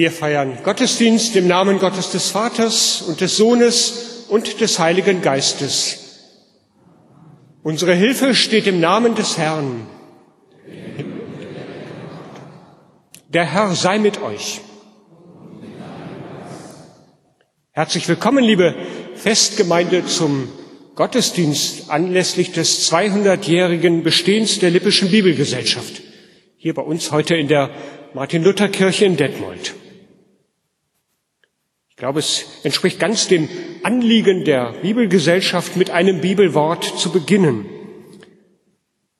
Wir feiern Gottesdienst im Namen Gottes des Vaters und des Sohnes und des Heiligen Geistes. Unsere Hilfe steht im Namen des Herrn. Der Herr sei mit euch. Herzlich willkommen, liebe Festgemeinde, zum Gottesdienst anlässlich des 200-jährigen Bestehens der Lippischen Bibelgesellschaft. Hier bei uns heute in der Martin-Luther-Kirche in Detmold. Ich glaube, es entspricht ganz dem Anliegen der Bibelgesellschaft, mit einem Bibelwort zu beginnen.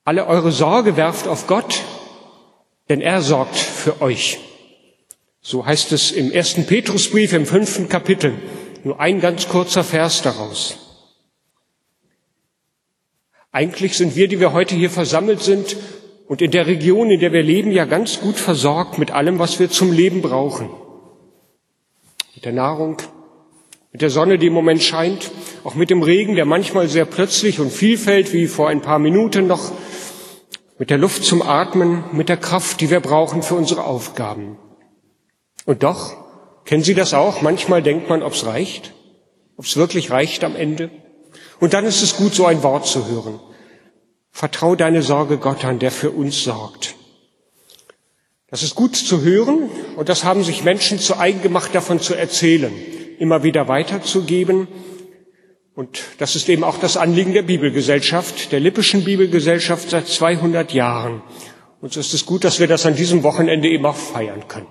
Alle eure Sorge werft auf Gott, denn er sorgt für euch. So heißt es im ersten Petrusbrief im fünften Kapitel. Nur ein ganz kurzer Vers daraus. Eigentlich sind wir, die wir heute hier versammelt sind und in der Region, in der wir leben, ja ganz gut versorgt mit allem, was wir zum Leben brauchen. Mit der Nahrung, mit der Sonne, die im Moment scheint, auch mit dem Regen, der manchmal sehr plötzlich und viel fällt, wie vor ein paar Minuten noch, mit der Luft zum Atmen, mit der Kraft, die wir brauchen für unsere Aufgaben. Und doch, kennen Sie das auch? Manchmal denkt man, ob es reicht, ob es wirklich reicht am Ende. Und dann ist es gut, so ein Wort zu hören. Vertrau deine Sorge Gott an, der für uns sorgt. Das ist gut zu hören und das haben sich Menschen zu eigen gemacht, davon zu erzählen, immer wieder weiterzugeben. Und das ist eben auch das Anliegen der Bibelgesellschaft, der Lippischen Bibelgesellschaft seit 200 Jahren. Und so ist es gut, dass wir das an diesem Wochenende eben auch feiern können.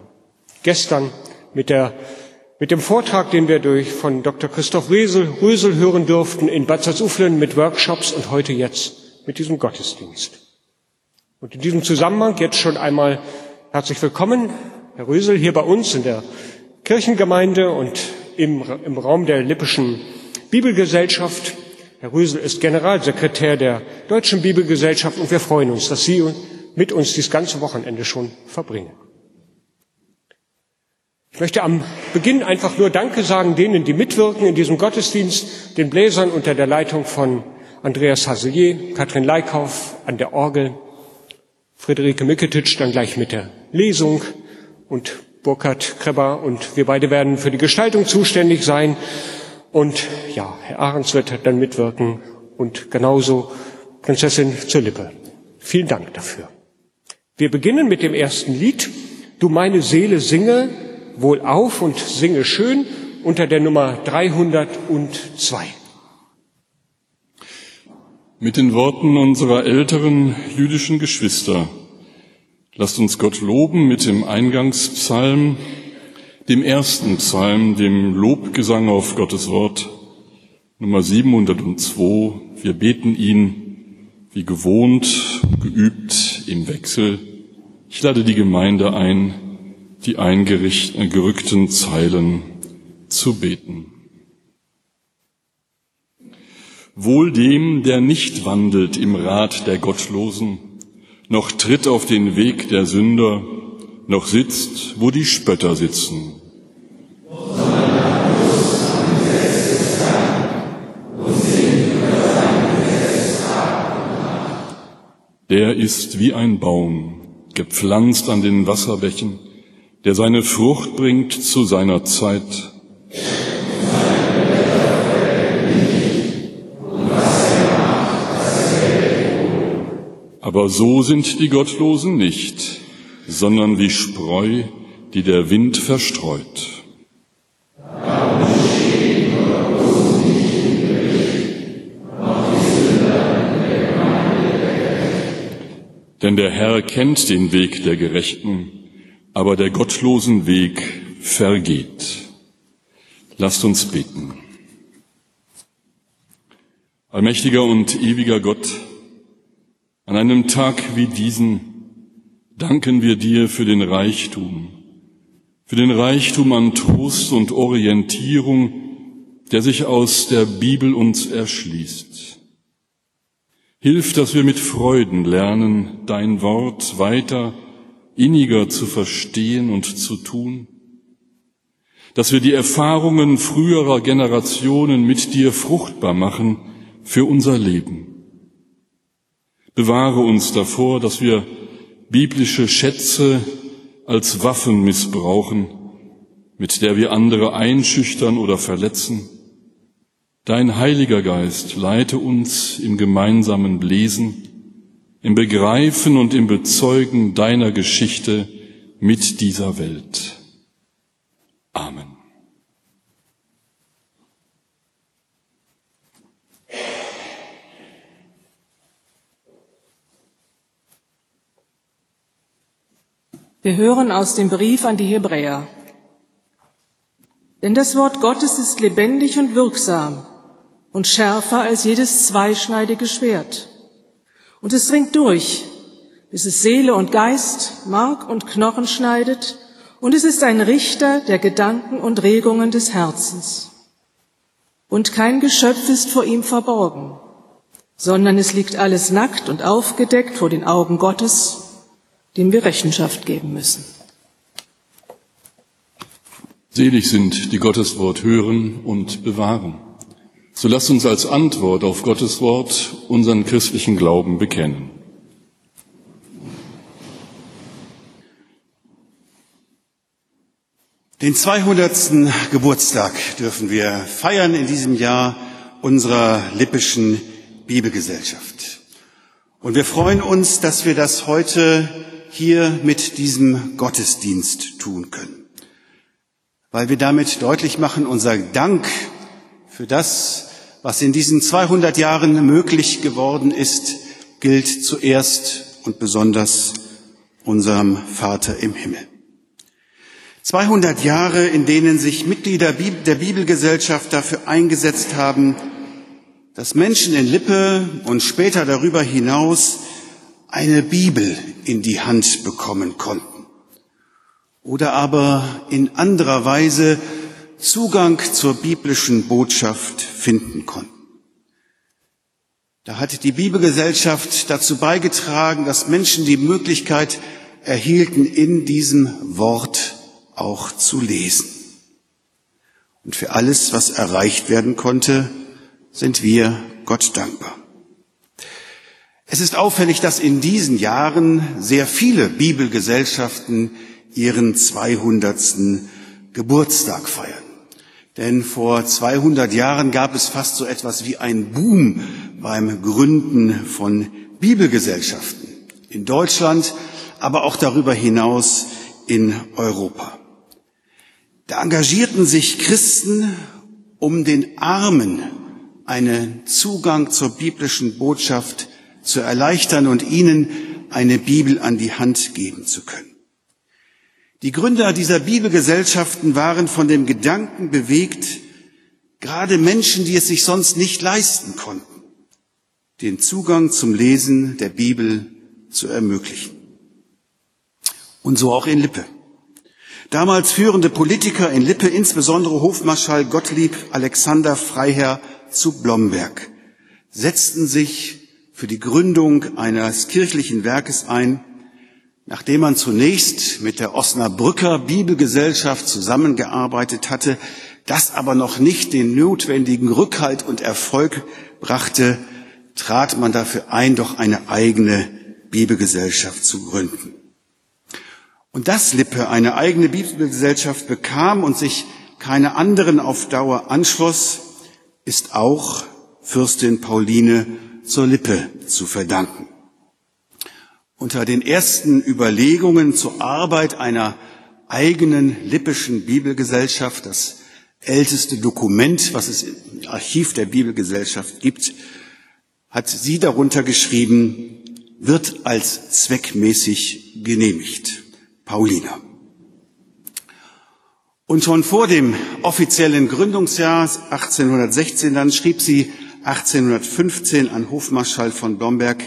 Gestern mit, der, mit dem Vortrag, den wir durch von Dr. Christoph Rösel, Rösel hören durften in Bad Salzuflen mit Workshops und heute jetzt mit diesem Gottesdienst. Und in diesem Zusammenhang jetzt schon einmal Herzlich willkommen, Herr Rösel, hier bei uns in der Kirchengemeinde und im, im Raum der Lippischen Bibelgesellschaft. Herr Rösel ist Generalsekretär der Deutschen Bibelgesellschaft und wir freuen uns, dass Sie mit uns dieses ganze Wochenende schon verbringen. Ich möchte am Beginn einfach nur Danke sagen denen, die mitwirken in diesem Gottesdienst, den Bläsern unter der Leitung von Andreas Haselier, Katrin Leikauf an der Orgel, Friederike Miketitsch dann gleich mit der Lesung und Burkhard Kreber und wir beide werden für die Gestaltung zuständig sein. Und ja, Herr Ahrens wird dann mitwirken und genauso Prinzessin zur Lippe. Vielen Dank dafür. Wir beginnen mit dem ersten Lied. Du meine Seele singe wohl auf und singe schön unter der Nummer 302. Mit den Worten unserer älteren jüdischen Geschwister lasst uns Gott loben mit dem Eingangspsalm, dem ersten Psalm, dem Lobgesang auf Gottes Wort, Nummer 702. Wir beten ihn wie gewohnt, geübt im Wechsel. Ich lade die Gemeinde ein, die eingerückten Zeilen zu beten. Wohl dem, der nicht wandelt im Rat der Gottlosen, noch tritt auf den Weg der Sünder, noch sitzt, wo die Spötter sitzen. Der ist wie ein Baum, gepflanzt an den Wasserbächen, der seine Frucht bringt zu seiner Zeit Aber so sind die Gottlosen nicht, sondern wie Spreu, die der Wind verstreut. Denn der Herr kennt den Weg der Gerechten, aber der gottlosen Weg vergeht. Lasst uns beten. Allmächtiger und ewiger Gott, an einem Tag wie diesen danken wir dir für den Reichtum, für den Reichtum an Trost und Orientierung, der sich aus der Bibel uns erschließt. Hilf, dass wir mit Freuden lernen, dein Wort weiter inniger zu verstehen und zu tun, dass wir die Erfahrungen früherer Generationen mit dir fruchtbar machen für unser Leben. Bewahre uns davor, dass wir biblische Schätze als Waffen missbrauchen, mit der wir andere einschüchtern oder verletzen. Dein Heiliger Geist leite uns im gemeinsamen Lesen, im Begreifen und im Bezeugen deiner Geschichte mit dieser Welt. Amen. Wir hören aus dem Brief an die Hebräer. Denn das Wort Gottes ist lebendig und wirksam und schärfer als jedes zweischneidige Schwert. Und es dringt durch, bis es Seele und Geist, Mark und Knochen schneidet, und es ist ein Richter der Gedanken und Regungen des Herzens. Und kein Geschöpf ist vor ihm verborgen, sondern es liegt alles nackt und aufgedeckt vor den Augen Gottes, dem wir Rechenschaft geben müssen. Selig sind, die Gottes Wort hören und bewahren. So lasst uns als Antwort auf Gottes Wort unseren christlichen Glauben bekennen. Den 200. Geburtstag dürfen wir feiern in diesem Jahr unserer lippischen Bibelgesellschaft. Und wir freuen uns, dass wir das heute hier mit diesem Gottesdienst tun können, weil wir damit deutlich machen, unser Dank für das, was in diesen 200 Jahren möglich geworden ist, gilt zuerst und besonders unserem Vater im Himmel. 200 Jahre, in denen sich Mitglieder der Bibelgesellschaft dafür eingesetzt haben, dass Menschen in Lippe und später darüber hinaus eine Bibel in die Hand bekommen konnten oder aber in anderer Weise Zugang zur biblischen Botschaft finden konnten. Da hat die Bibelgesellschaft dazu beigetragen, dass Menschen die Möglichkeit erhielten, in diesem Wort auch zu lesen. Und für alles, was erreicht werden konnte, sind wir Gott dankbar. Es ist auffällig, dass in diesen Jahren sehr viele Bibelgesellschaften ihren 200. Geburtstag feiern. Denn vor 200 Jahren gab es fast so etwas wie ein Boom beim Gründen von Bibelgesellschaften in Deutschland, aber auch darüber hinaus in Europa. Da engagierten sich Christen, um den Armen einen Zugang zur biblischen Botschaft zu erleichtern und ihnen eine Bibel an die Hand geben zu können. Die Gründer dieser Bibelgesellschaften waren von dem Gedanken bewegt, gerade Menschen, die es sich sonst nicht leisten konnten, den Zugang zum Lesen der Bibel zu ermöglichen. Und so auch in Lippe. Damals führende Politiker in Lippe, insbesondere Hofmarschall Gottlieb Alexander Freiherr zu Blomberg, setzten sich für die Gründung eines kirchlichen Werkes ein, nachdem man zunächst mit der Osnabrücker Bibelgesellschaft zusammengearbeitet hatte, das aber noch nicht den notwendigen Rückhalt und Erfolg brachte, trat man dafür ein, doch eine eigene Bibelgesellschaft zu gründen. Und dass Lippe eine eigene Bibelgesellschaft bekam und sich keine anderen auf Dauer anschloss, ist auch Fürstin Pauline zur Lippe zu verdanken. Unter den ersten Überlegungen zur Arbeit einer eigenen lippischen Bibelgesellschaft, das älteste Dokument, was es im Archiv der Bibelgesellschaft gibt, hat sie darunter geschrieben, wird als zweckmäßig genehmigt. Paulina. Und schon vor dem offiziellen Gründungsjahr 1816 dann schrieb sie 1815 an Hofmarschall von Blomberg,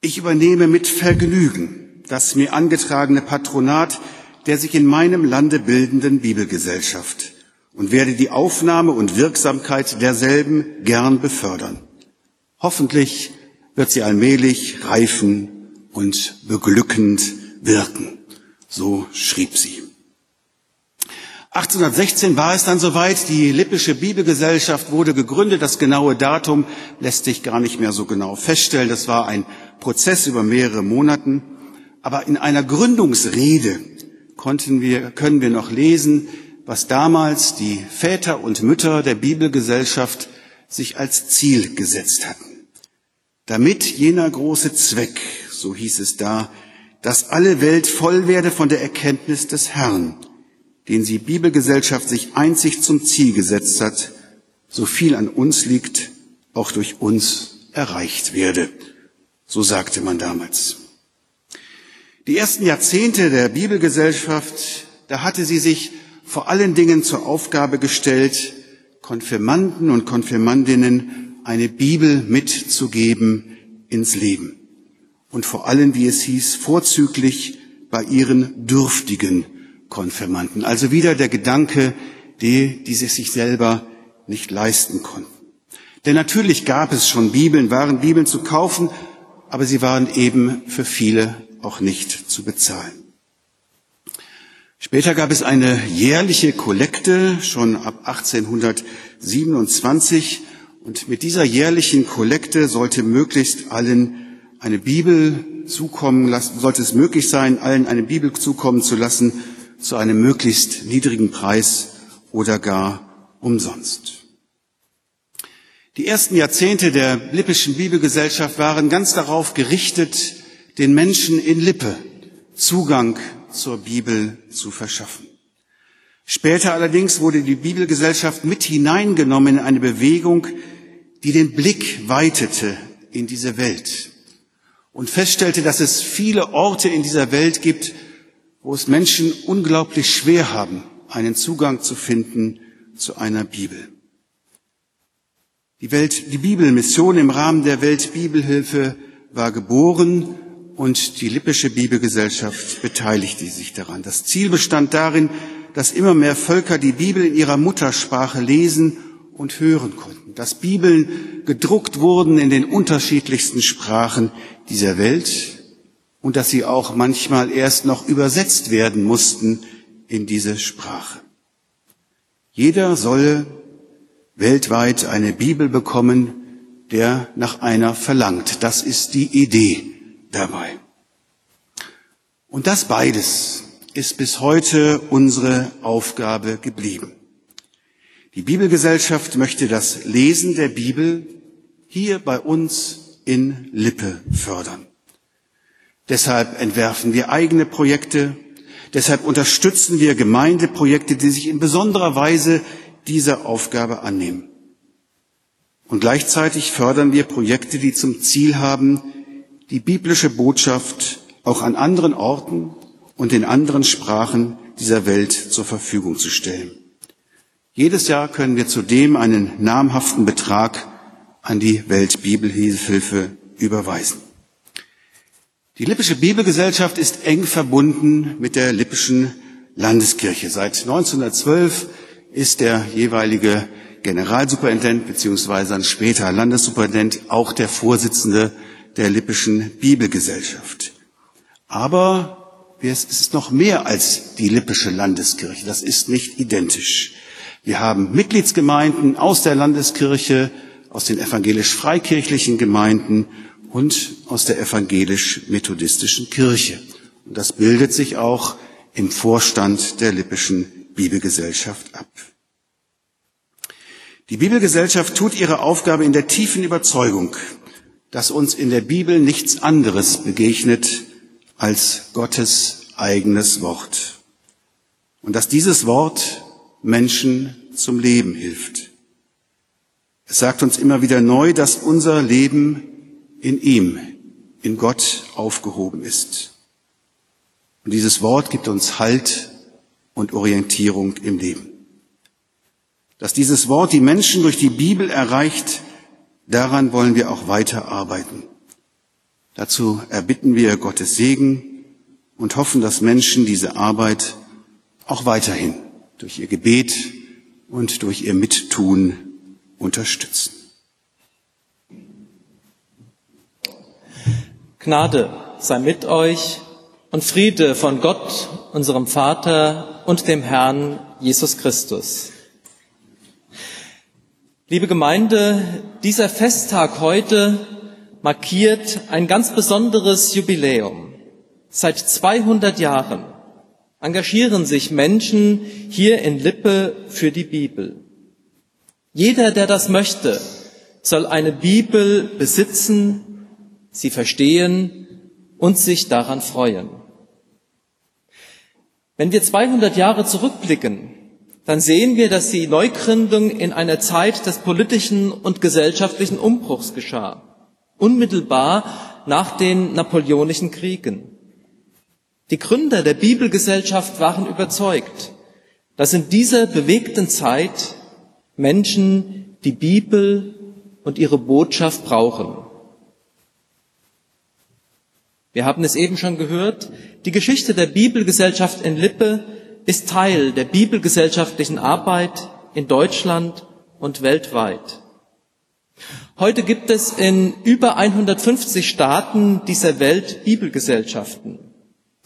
ich übernehme mit Vergnügen das mir angetragene Patronat der sich in meinem Lande bildenden Bibelgesellschaft und werde die Aufnahme und Wirksamkeit derselben gern befördern. Hoffentlich wird sie allmählich reifen und beglückend wirken. So schrieb sie. 1816 war es dann soweit, die Lippische Bibelgesellschaft wurde gegründet. Das genaue Datum lässt sich gar nicht mehr so genau feststellen. Das war ein Prozess über mehrere Monate. Aber in einer Gründungsrede konnten wir, können wir noch lesen, was damals die Väter und Mütter der Bibelgesellschaft sich als Ziel gesetzt hatten. Damit jener große Zweck, so hieß es da, dass alle Welt voll werde von der Erkenntnis des Herrn, den sie Bibelgesellschaft sich einzig zum Ziel gesetzt hat, so viel an uns liegt, auch durch uns erreicht werde. So sagte man damals. Die ersten Jahrzehnte der Bibelgesellschaft, da hatte sie sich vor allen Dingen zur Aufgabe gestellt, Konfirmanden und Konfirmandinnen eine Bibel mitzugeben ins Leben. Und vor allem, wie es hieß, vorzüglich bei ihren dürftigen Konfirmanden. Also wieder der Gedanke, die, die sie sich selber nicht leisten konnten. Denn natürlich gab es schon Bibeln, waren Bibeln zu kaufen, aber sie waren eben für viele auch nicht zu bezahlen. Später gab es eine jährliche Kollekte, schon ab 1827. Und mit dieser jährlichen Kollekte sollte möglichst allen eine Bibel zukommen lassen, sollte es möglich sein, allen eine Bibel zukommen zu lassen, zu einem möglichst niedrigen Preis oder gar umsonst. Die ersten Jahrzehnte der Lippischen Bibelgesellschaft waren ganz darauf gerichtet, den Menschen in Lippe Zugang zur Bibel zu verschaffen. Später allerdings wurde die Bibelgesellschaft mit hineingenommen in eine Bewegung, die den Blick weitete in diese Welt und feststellte, dass es viele Orte in dieser Welt gibt, wo es Menschen unglaublich schwer haben, einen Zugang zu finden zu einer Bibel. Die Welt, die Bibelmission im Rahmen der Weltbibelhilfe war geboren und die Lippische Bibelgesellschaft beteiligte sich daran. Das Ziel bestand darin, dass immer mehr Völker die Bibel in ihrer Muttersprache lesen und hören konnten, dass Bibeln gedruckt wurden in den unterschiedlichsten Sprachen dieser Welt und dass sie auch manchmal erst noch übersetzt werden mussten in diese Sprache. Jeder solle weltweit eine Bibel bekommen, der nach einer verlangt. Das ist die Idee dabei. Und das beides ist bis heute unsere Aufgabe geblieben. Die Bibelgesellschaft möchte das Lesen der Bibel hier bei uns in Lippe fördern. Deshalb entwerfen wir eigene Projekte, deshalb unterstützen wir Gemeindeprojekte, die sich in besonderer Weise dieser Aufgabe annehmen. Und gleichzeitig fördern wir Projekte, die zum Ziel haben, die biblische Botschaft auch an anderen Orten und in anderen Sprachen dieser Welt zur Verfügung zu stellen. Jedes Jahr können wir zudem einen namhaften Betrag an die Weltbibelhilfe überweisen. Die Lippische Bibelgesellschaft ist eng verbunden mit der Lippischen Landeskirche. Seit 1912 ist der jeweilige Generalsuperintendent beziehungsweise dann später Landessuperintendent auch der Vorsitzende der Lippischen Bibelgesellschaft. Aber es ist noch mehr als die Lippische Landeskirche. Das ist nicht identisch. Wir haben Mitgliedsgemeinden aus der Landeskirche, aus den evangelisch-freikirchlichen Gemeinden und aus der evangelisch-methodistischen Kirche. Und das bildet sich auch im Vorstand der Lippischen Bibelgesellschaft ab. Die Bibelgesellschaft tut ihre Aufgabe in der tiefen Überzeugung, dass uns in der Bibel nichts anderes begegnet als Gottes eigenes Wort. Und dass dieses Wort Menschen zum Leben hilft. Es sagt uns immer wieder neu, dass unser Leben in ihm, in Gott aufgehoben ist. Und dieses Wort gibt uns Halt und Orientierung im Leben. Dass dieses Wort die Menschen durch die Bibel erreicht, Daran wollen wir auch weiter arbeiten. Dazu erbitten wir Gottes Segen und hoffen, dass Menschen diese Arbeit auch weiterhin durch ihr Gebet und durch ihr Mittun unterstützen. Gnade sei mit euch und Friede von Gott, unserem Vater und dem Herrn Jesus Christus. Liebe Gemeinde, dieser Festtag heute markiert ein ganz besonderes Jubiläum. Seit 200 Jahren engagieren sich Menschen hier in Lippe für die Bibel. Jeder, der das möchte, soll eine Bibel besitzen, sie verstehen und sich daran freuen. Wenn wir 200 Jahre zurückblicken, dann sehen wir, dass die Neugründung in einer Zeit des politischen und gesellschaftlichen Umbruchs geschah, unmittelbar nach den napoleonischen Kriegen. Die Gründer der Bibelgesellschaft waren überzeugt, dass in dieser bewegten Zeit Menschen die Bibel und ihre Botschaft brauchen. Wir haben es eben schon gehört, die Geschichte der Bibelgesellschaft in Lippe ist Teil der bibelgesellschaftlichen Arbeit in Deutschland und weltweit. Heute gibt es in über 150 Staaten dieser Welt Bibelgesellschaften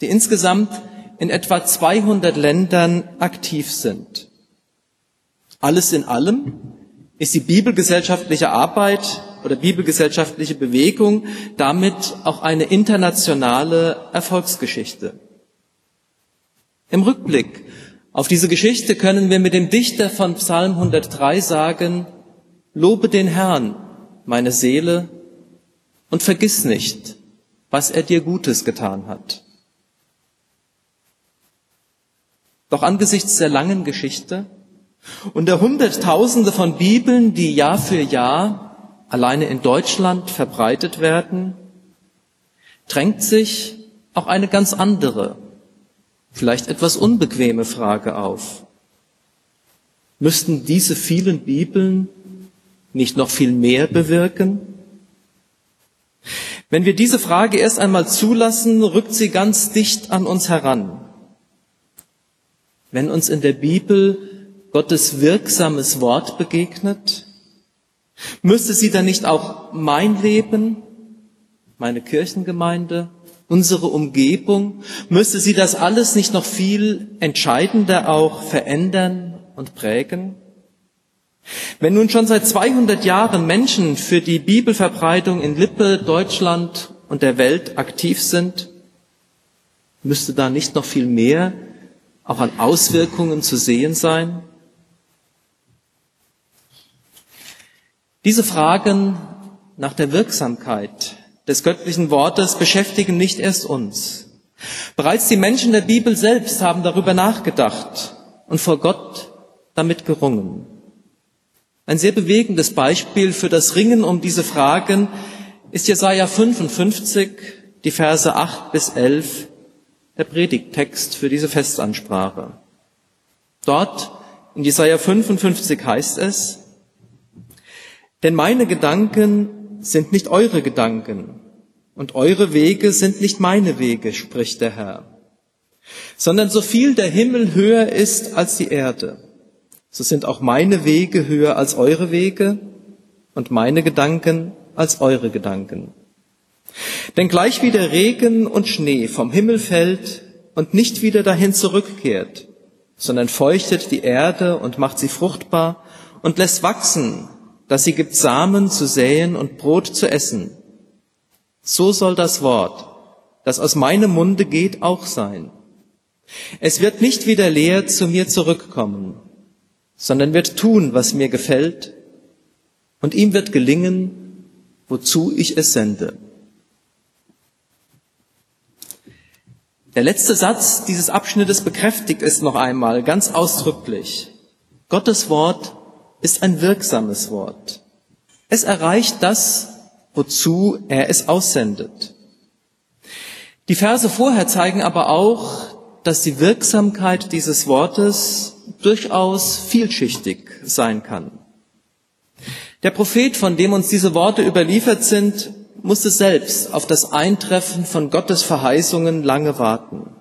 die insgesamt in etwa 200 Ländern aktiv sind. Alles in allem ist die bibelgesellschaftliche Arbeit oder bibelgesellschaftliche Bewegung damit auch eine internationale Erfolgsgeschichte. Im Rückblick auf diese Geschichte können wir mit dem Dichter von Psalm 103 sagen, Lobe den Herrn, meine Seele, und vergiss nicht, was er dir Gutes getan hat. Doch angesichts der langen Geschichte und der Hunderttausende von Bibeln, die Jahr für Jahr alleine in Deutschland verbreitet werden, drängt sich auch eine ganz andere, vielleicht etwas unbequeme Frage auf. Müssten diese vielen Bibeln nicht noch viel mehr bewirken? Wenn wir diese Frage erst einmal zulassen, rückt sie ganz dicht an uns heran. Wenn uns in der Bibel Gottes wirksames Wort begegnet, müsste sie dann nicht auch mein Leben, meine Kirchengemeinde, unsere Umgebung, müsste sie das alles nicht noch viel entscheidender auch verändern und prägen? Wenn nun schon seit 200 Jahren Menschen für die Bibelverbreitung in Lippe, Deutschland und der Welt aktiv sind, müsste da nicht noch viel mehr auch an Auswirkungen zu sehen sein? Diese Fragen nach der Wirksamkeit des göttlichen Wortes beschäftigen nicht erst uns. Bereits die Menschen der Bibel selbst haben darüber nachgedacht und vor Gott damit gerungen. Ein sehr bewegendes Beispiel für das Ringen um diese Fragen ist Jesaja 55, die Verse 8 bis 11, der Predigttext für diese Festansprache. Dort in Jesaja 55 heißt es, denn meine Gedanken sind nicht eure Gedanken und eure Wege sind nicht meine Wege, spricht der Herr, sondern so viel der Himmel höher ist als die Erde, so sind auch meine Wege höher als eure Wege und meine Gedanken als eure Gedanken. Denn gleich wie der Regen und Schnee vom Himmel fällt und nicht wieder dahin zurückkehrt, sondern feuchtet die Erde und macht sie fruchtbar und lässt wachsen, dass sie gibt Samen zu säen und Brot zu essen. So soll das Wort, das aus meinem Munde geht, auch sein. Es wird nicht wieder leer zu mir zurückkommen, sondern wird tun, was mir gefällt, und ihm wird gelingen, wozu ich es sende. Der letzte Satz dieses Abschnittes bekräftigt es noch einmal ganz ausdrücklich. Gottes Wort ist ein wirksames Wort. Es erreicht das, wozu er es aussendet. Die Verse vorher zeigen aber auch, dass die Wirksamkeit dieses Wortes durchaus vielschichtig sein kann. Der Prophet, von dem uns diese Worte überliefert sind, musste selbst auf das Eintreffen von Gottes Verheißungen lange warten.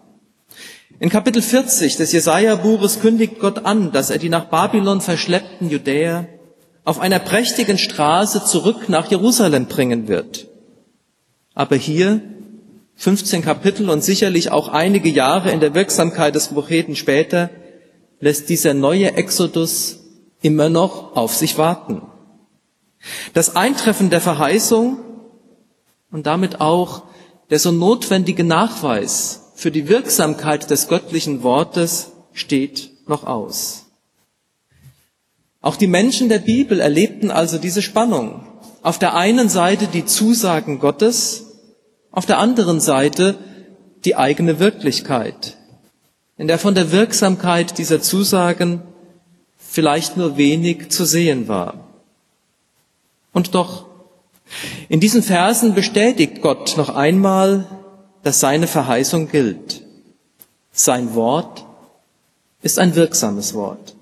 In Kapitel 40 des Jesaja-Buches kündigt Gott an, dass er die nach Babylon verschleppten Judäer auf einer prächtigen Straße zurück nach Jerusalem bringen wird. Aber hier, 15 Kapitel und sicherlich auch einige Jahre in der Wirksamkeit des Propheten später, lässt dieser neue Exodus immer noch auf sich warten. Das Eintreffen der Verheißung und damit auch der so notwendige Nachweis für die Wirksamkeit des göttlichen Wortes steht noch aus. Auch die Menschen der Bibel erlebten also diese Spannung. Auf der einen Seite die Zusagen Gottes, auf der anderen Seite die eigene Wirklichkeit, in der von der Wirksamkeit dieser Zusagen vielleicht nur wenig zu sehen war. Und doch, in diesen Versen bestätigt Gott noch einmal, dass seine Verheißung gilt. Sein Wort ist ein wirksames Wort.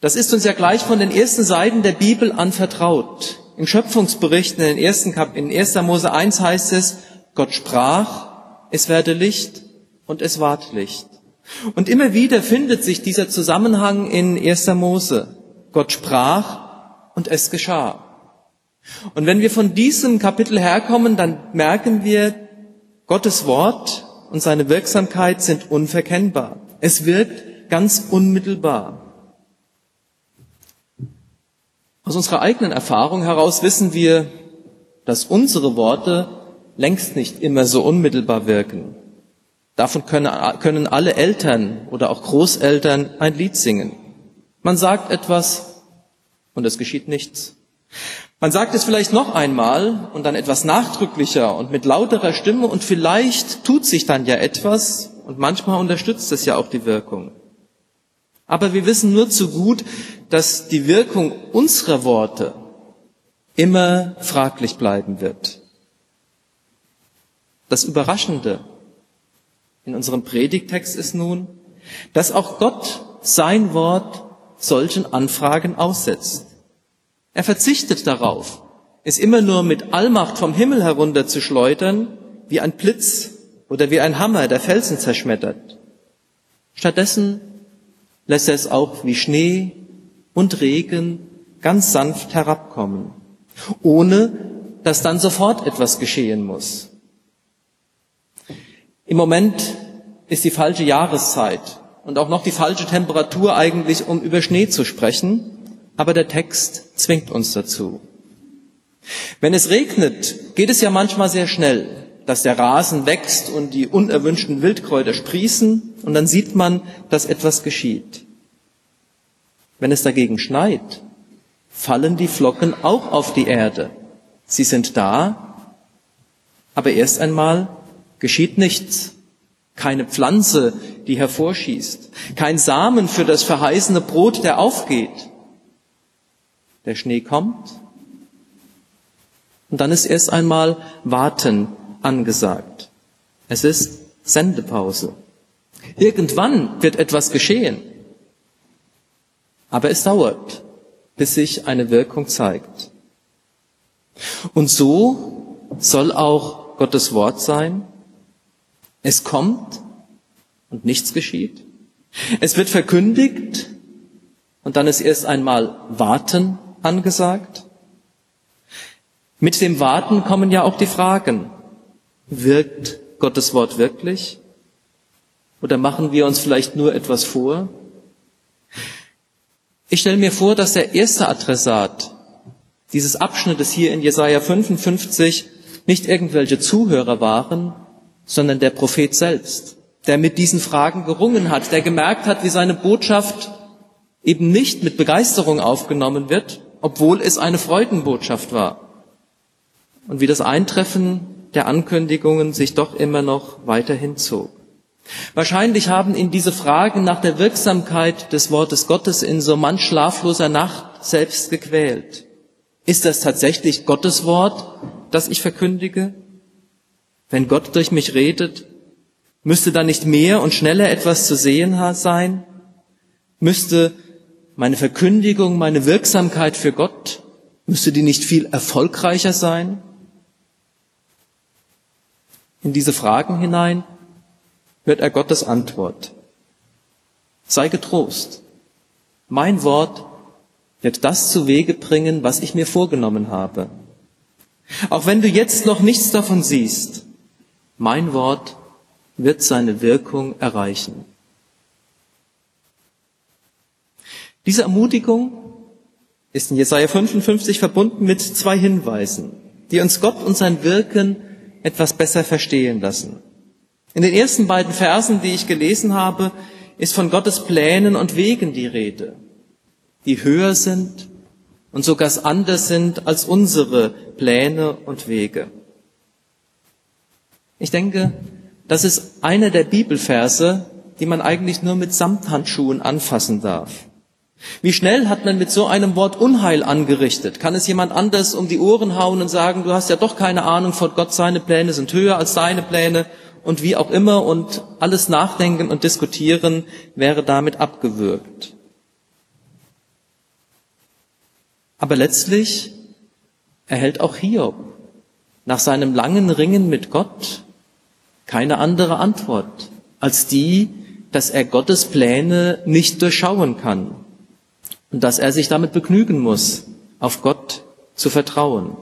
Das ist uns ja gleich von den ersten Seiten der Bibel anvertraut. Im Schöpfungsbericht in, den ersten Kap in 1. Mose 1 heißt es, Gott sprach, es werde Licht und es ward Licht. Und immer wieder findet sich dieser Zusammenhang in 1. Mose. Gott sprach und es geschah. Und wenn wir von diesem Kapitel herkommen, dann merken wir, Gottes Wort und seine Wirksamkeit sind unverkennbar. Es wirkt ganz unmittelbar. Aus unserer eigenen Erfahrung heraus wissen wir, dass unsere Worte längst nicht immer so unmittelbar wirken. Davon können, können alle Eltern oder auch Großeltern ein Lied singen. Man sagt etwas und es geschieht nichts. Man sagt es vielleicht noch einmal und dann etwas nachdrücklicher und mit lauterer Stimme und vielleicht tut sich dann ja etwas und manchmal unterstützt es ja auch die Wirkung. Aber wir wissen nur zu gut, dass die Wirkung unserer Worte immer fraglich bleiben wird. Das Überraschende in unserem Predigtext ist nun, dass auch Gott sein Wort solchen Anfragen aussetzt. Er verzichtet darauf, es immer nur mit Allmacht vom Himmel herunter zu schleudern, wie ein Blitz oder wie ein Hammer, der Felsen zerschmettert. Stattdessen lässt er es auch wie Schnee und Regen ganz sanft herabkommen, ohne dass dann sofort etwas geschehen muss. Im Moment ist die falsche Jahreszeit und auch noch die falsche Temperatur eigentlich, um über Schnee zu sprechen aber der Text zwingt uns dazu. Wenn es regnet, geht es ja manchmal sehr schnell, dass der Rasen wächst und die unerwünschten Wildkräuter sprießen und dann sieht man, dass etwas geschieht. Wenn es dagegen schneit, fallen die Flocken auch auf die Erde. Sie sind da, aber erst einmal geschieht nichts. Keine Pflanze, die hervorschießt, kein Samen für das verheißene Brot, der aufgeht. Der Schnee kommt und dann ist erst einmal Warten angesagt. Es ist Sendepause. Irgendwann wird etwas geschehen. Aber es dauert, bis sich eine Wirkung zeigt. Und so soll auch Gottes Wort sein. Es kommt und nichts geschieht. Es wird verkündigt und dann ist erst einmal Warten angesagt. Mit dem Warten kommen ja auch die Fragen. Wirkt Gottes Wort wirklich? Oder machen wir uns vielleicht nur etwas vor? Ich stelle mir vor, dass der erste Adressat dieses Abschnittes hier in Jesaja 55 nicht irgendwelche Zuhörer waren, sondern der Prophet selbst, der mit diesen Fragen gerungen hat, der gemerkt hat, wie seine Botschaft eben nicht mit Begeisterung aufgenommen wird, obwohl es eine Freudenbotschaft war. Und wie das Eintreffen der Ankündigungen sich doch immer noch weiterhin zog. Wahrscheinlich haben ihn diese Fragen nach der Wirksamkeit des Wortes Gottes in so manch schlafloser Nacht selbst gequält. Ist das tatsächlich Gottes Wort, das ich verkündige? Wenn Gott durch mich redet, müsste da nicht mehr und schneller etwas zu sehen sein? Müsste meine Verkündigung, meine Wirksamkeit für Gott, müsste die nicht viel erfolgreicher sein? In diese Fragen hinein hört er Gottes Antwort. Sei getrost. Mein Wort wird das zu Wege bringen, was ich mir vorgenommen habe. Auch wenn du jetzt noch nichts davon siehst, mein Wort wird seine Wirkung erreichen. Diese Ermutigung ist in Jesaja 55 verbunden mit zwei Hinweisen, die uns Gott und sein Wirken etwas besser verstehen lassen. In den ersten beiden Versen, die ich gelesen habe, ist von Gottes Plänen und Wegen die Rede, die höher sind und sogar anders sind als unsere Pläne und Wege. Ich denke, das ist einer der Bibelverse, die man eigentlich nur mit Samthandschuhen anfassen darf. Wie schnell hat man mit so einem Wort Unheil angerichtet? Kann es jemand anders um die Ohren hauen und sagen, du hast ja doch keine Ahnung von Gott, seine Pläne sind höher als deine Pläne und wie auch immer und alles nachdenken und diskutieren wäre damit abgewürgt. Aber letztlich erhält auch Hiob nach seinem langen Ringen mit Gott keine andere Antwort als die, dass er Gottes Pläne nicht durchschauen kann und dass er sich damit begnügen muss, auf Gott zu vertrauen.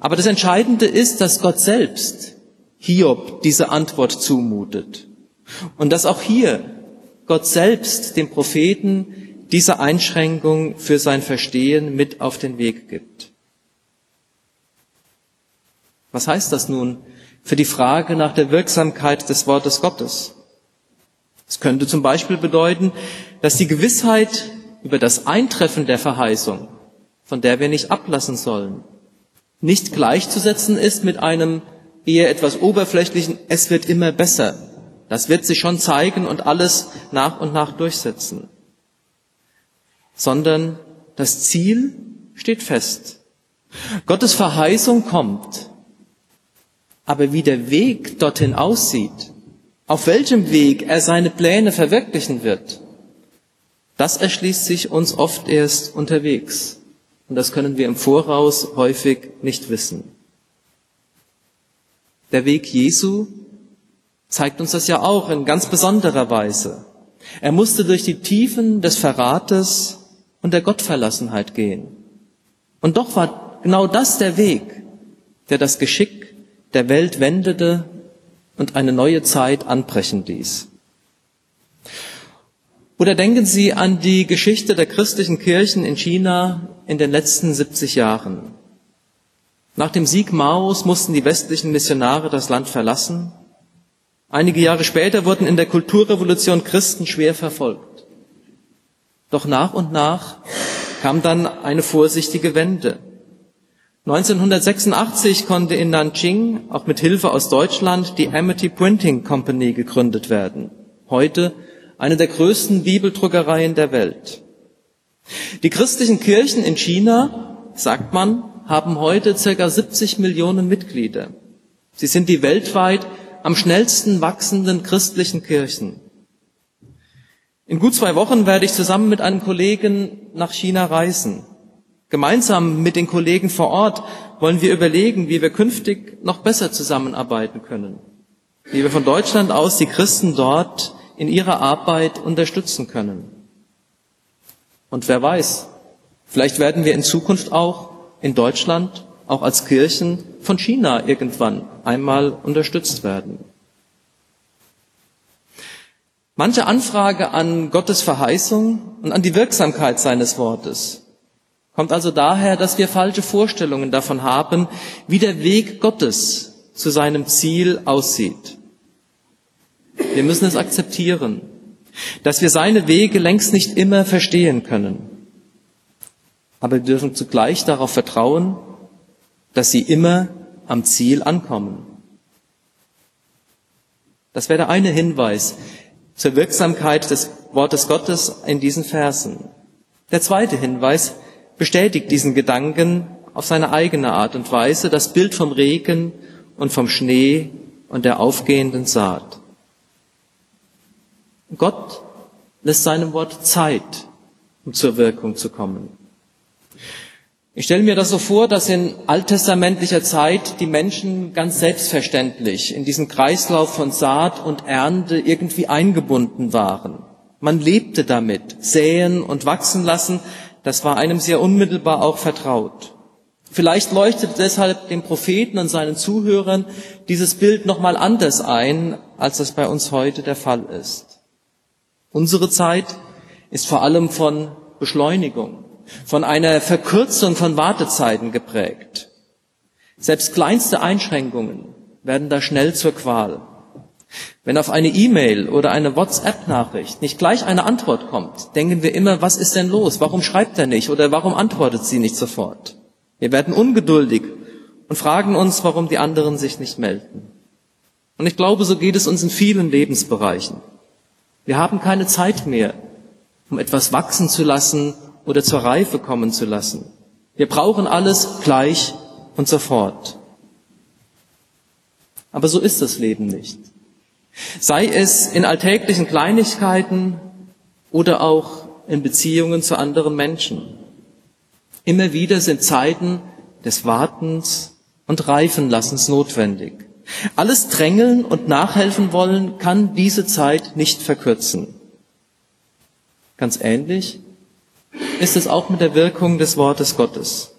Aber das Entscheidende ist, dass Gott selbst Hiob diese Antwort zumutet und dass auch hier Gott selbst dem Propheten diese Einschränkung für sein Verstehen mit auf den Weg gibt. Was heißt das nun für die Frage nach der Wirksamkeit des Wortes Gottes? Es könnte zum Beispiel bedeuten, dass die Gewissheit über das Eintreffen der Verheißung, von der wir nicht ablassen sollen, nicht gleichzusetzen ist mit einem eher etwas oberflächlichen, es wird immer besser. Das wird sich schon zeigen und alles nach und nach durchsetzen. Sondern das Ziel steht fest. Gottes Verheißung kommt. Aber wie der Weg dorthin aussieht, auf welchem Weg er seine Pläne verwirklichen wird, das erschließt sich uns oft erst unterwegs. Und das können wir im Voraus häufig nicht wissen. Der Weg Jesu zeigt uns das ja auch in ganz besonderer Weise. Er musste durch die Tiefen des Verrates und der Gottverlassenheit gehen. Und doch war genau das der Weg, der das Geschick der Welt wendete und eine neue Zeit anbrechen ließ. Oder denken Sie an die Geschichte der christlichen Kirchen in China in den letzten 70 Jahren. Nach dem Sieg Maos mussten die westlichen Missionare das Land verlassen. Einige Jahre später wurden in der Kulturrevolution Christen schwer verfolgt. Doch nach und nach kam dann eine vorsichtige Wende. 1986 konnte in Nanjing auch mit Hilfe aus Deutschland die Amity Printing Company gegründet werden. Heute eine der größten Bibeldruckereien der Welt. Die christlichen Kirchen in China, sagt man, haben heute circa 70 Millionen Mitglieder. Sie sind die weltweit am schnellsten wachsenden christlichen Kirchen. In gut zwei Wochen werde ich zusammen mit einem Kollegen nach China reisen. Gemeinsam mit den Kollegen vor Ort wollen wir überlegen, wie wir künftig noch besser zusammenarbeiten können, wie wir von Deutschland aus die Christen dort in ihrer Arbeit unterstützen können. Und wer weiß, vielleicht werden wir in Zukunft auch in Deutschland, auch als Kirchen von China irgendwann einmal unterstützt werden. Manche Anfrage an Gottes Verheißung und an die Wirksamkeit seines Wortes kommt also daher, dass wir falsche Vorstellungen davon haben, wie der Weg Gottes zu seinem Ziel aussieht. Wir müssen es akzeptieren, dass wir seine Wege längst nicht immer verstehen können. Aber wir dürfen zugleich darauf vertrauen, dass sie immer am Ziel ankommen. Das wäre der eine Hinweis zur Wirksamkeit des Wortes Gottes in diesen Versen. Der zweite Hinweis bestätigt diesen Gedanken auf seine eigene Art und Weise, das Bild vom Regen und vom Schnee und der aufgehenden Saat. Gott lässt seinem Wort Zeit, um zur Wirkung zu kommen. Ich stelle mir das so vor, dass in alttestamentlicher Zeit die Menschen ganz selbstverständlich in diesen Kreislauf von Saat und Ernte irgendwie eingebunden waren. Man lebte damit, säen und wachsen lassen, das war einem sehr unmittelbar auch vertraut. Vielleicht leuchtet deshalb dem Propheten und seinen Zuhörern dieses Bild nochmal anders ein, als das bei uns heute der Fall ist. Unsere Zeit ist vor allem von Beschleunigung, von einer Verkürzung von Wartezeiten geprägt. Selbst kleinste Einschränkungen werden da schnell zur Qual. Wenn auf eine E-Mail oder eine WhatsApp-Nachricht nicht gleich eine Antwort kommt, denken wir immer, was ist denn los? Warum schreibt er nicht oder warum antwortet sie nicht sofort? Wir werden ungeduldig und fragen uns, warum die anderen sich nicht melden. Und ich glaube, so geht es uns in vielen Lebensbereichen. Wir haben keine Zeit mehr, um etwas wachsen zu lassen oder zur Reife kommen zu lassen. Wir brauchen alles gleich und sofort. Aber so ist das Leben nicht. Sei es in alltäglichen Kleinigkeiten oder auch in Beziehungen zu anderen Menschen. Immer wieder sind Zeiten des Wartens und Reifenlassens notwendig. Alles Drängeln und Nachhelfen wollen kann diese Zeit nicht verkürzen. Ganz ähnlich ist es auch mit der Wirkung des Wortes Gottes.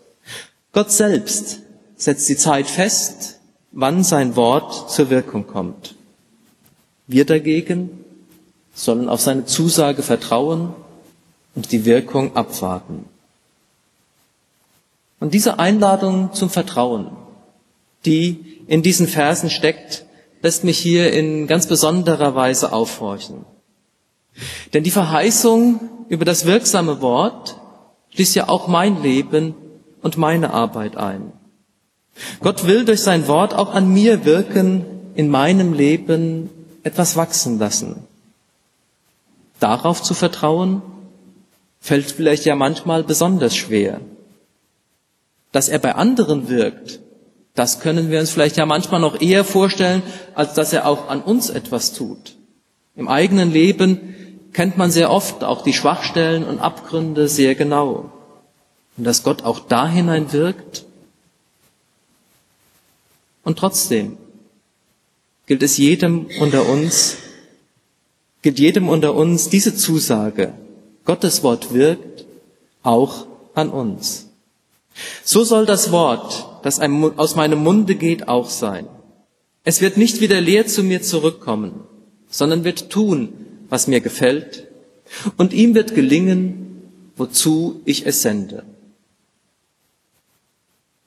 Gott selbst setzt die Zeit fest, wann sein Wort zur Wirkung kommt. Wir dagegen sollen auf seine Zusage vertrauen und die Wirkung abwarten. Und diese Einladung zum Vertrauen, die in diesen Versen steckt, lässt mich hier in ganz besonderer Weise aufhorchen. Denn die Verheißung über das wirksame Wort schließt ja auch mein Leben und meine Arbeit ein. Gott will durch sein Wort auch an mir wirken, in meinem Leben etwas wachsen lassen. Darauf zu vertrauen, fällt vielleicht ja manchmal besonders schwer. Dass er bei anderen wirkt, das können wir uns vielleicht ja manchmal noch eher vorstellen, als dass er auch an uns etwas tut. Im eigenen Leben kennt man sehr oft auch die Schwachstellen und Abgründe sehr genau. Und dass Gott auch da hinein wirkt. Und trotzdem gilt es jedem unter uns, gilt jedem unter uns diese Zusage, Gottes Wort wirkt auch an uns. So soll das Wort, das aus meinem Munde geht, auch sein. Es wird nicht wieder leer zu mir zurückkommen, sondern wird tun, was mir gefällt, und ihm wird gelingen, wozu ich es sende.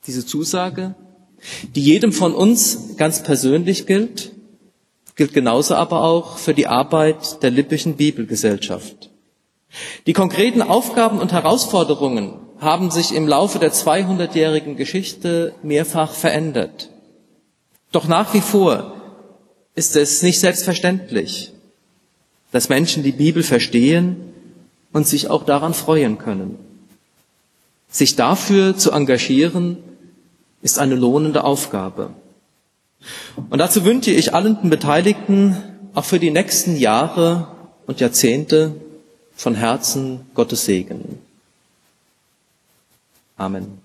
Diese Zusage, die jedem von uns ganz persönlich gilt, gilt genauso aber auch für die Arbeit der Lippischen Bibelgesellschaft. Die konkreten Aufgaben und Herausforderungen haben sich im Laufe der 200-jährigen Geschichte mehrfach verändert. Doch nach wie vor ist es nicht selbstverständlich, dass Menschen die Bibel verstehen und sich auch daran freuen können. Sich dafür zu engagieren, ist eine lohnende Aufgabe. Und dazu wünsche ich allen Beteiligten auch für die nächsten Jahre und Jahrzehnte von Herzen Gottes Segen. Amen.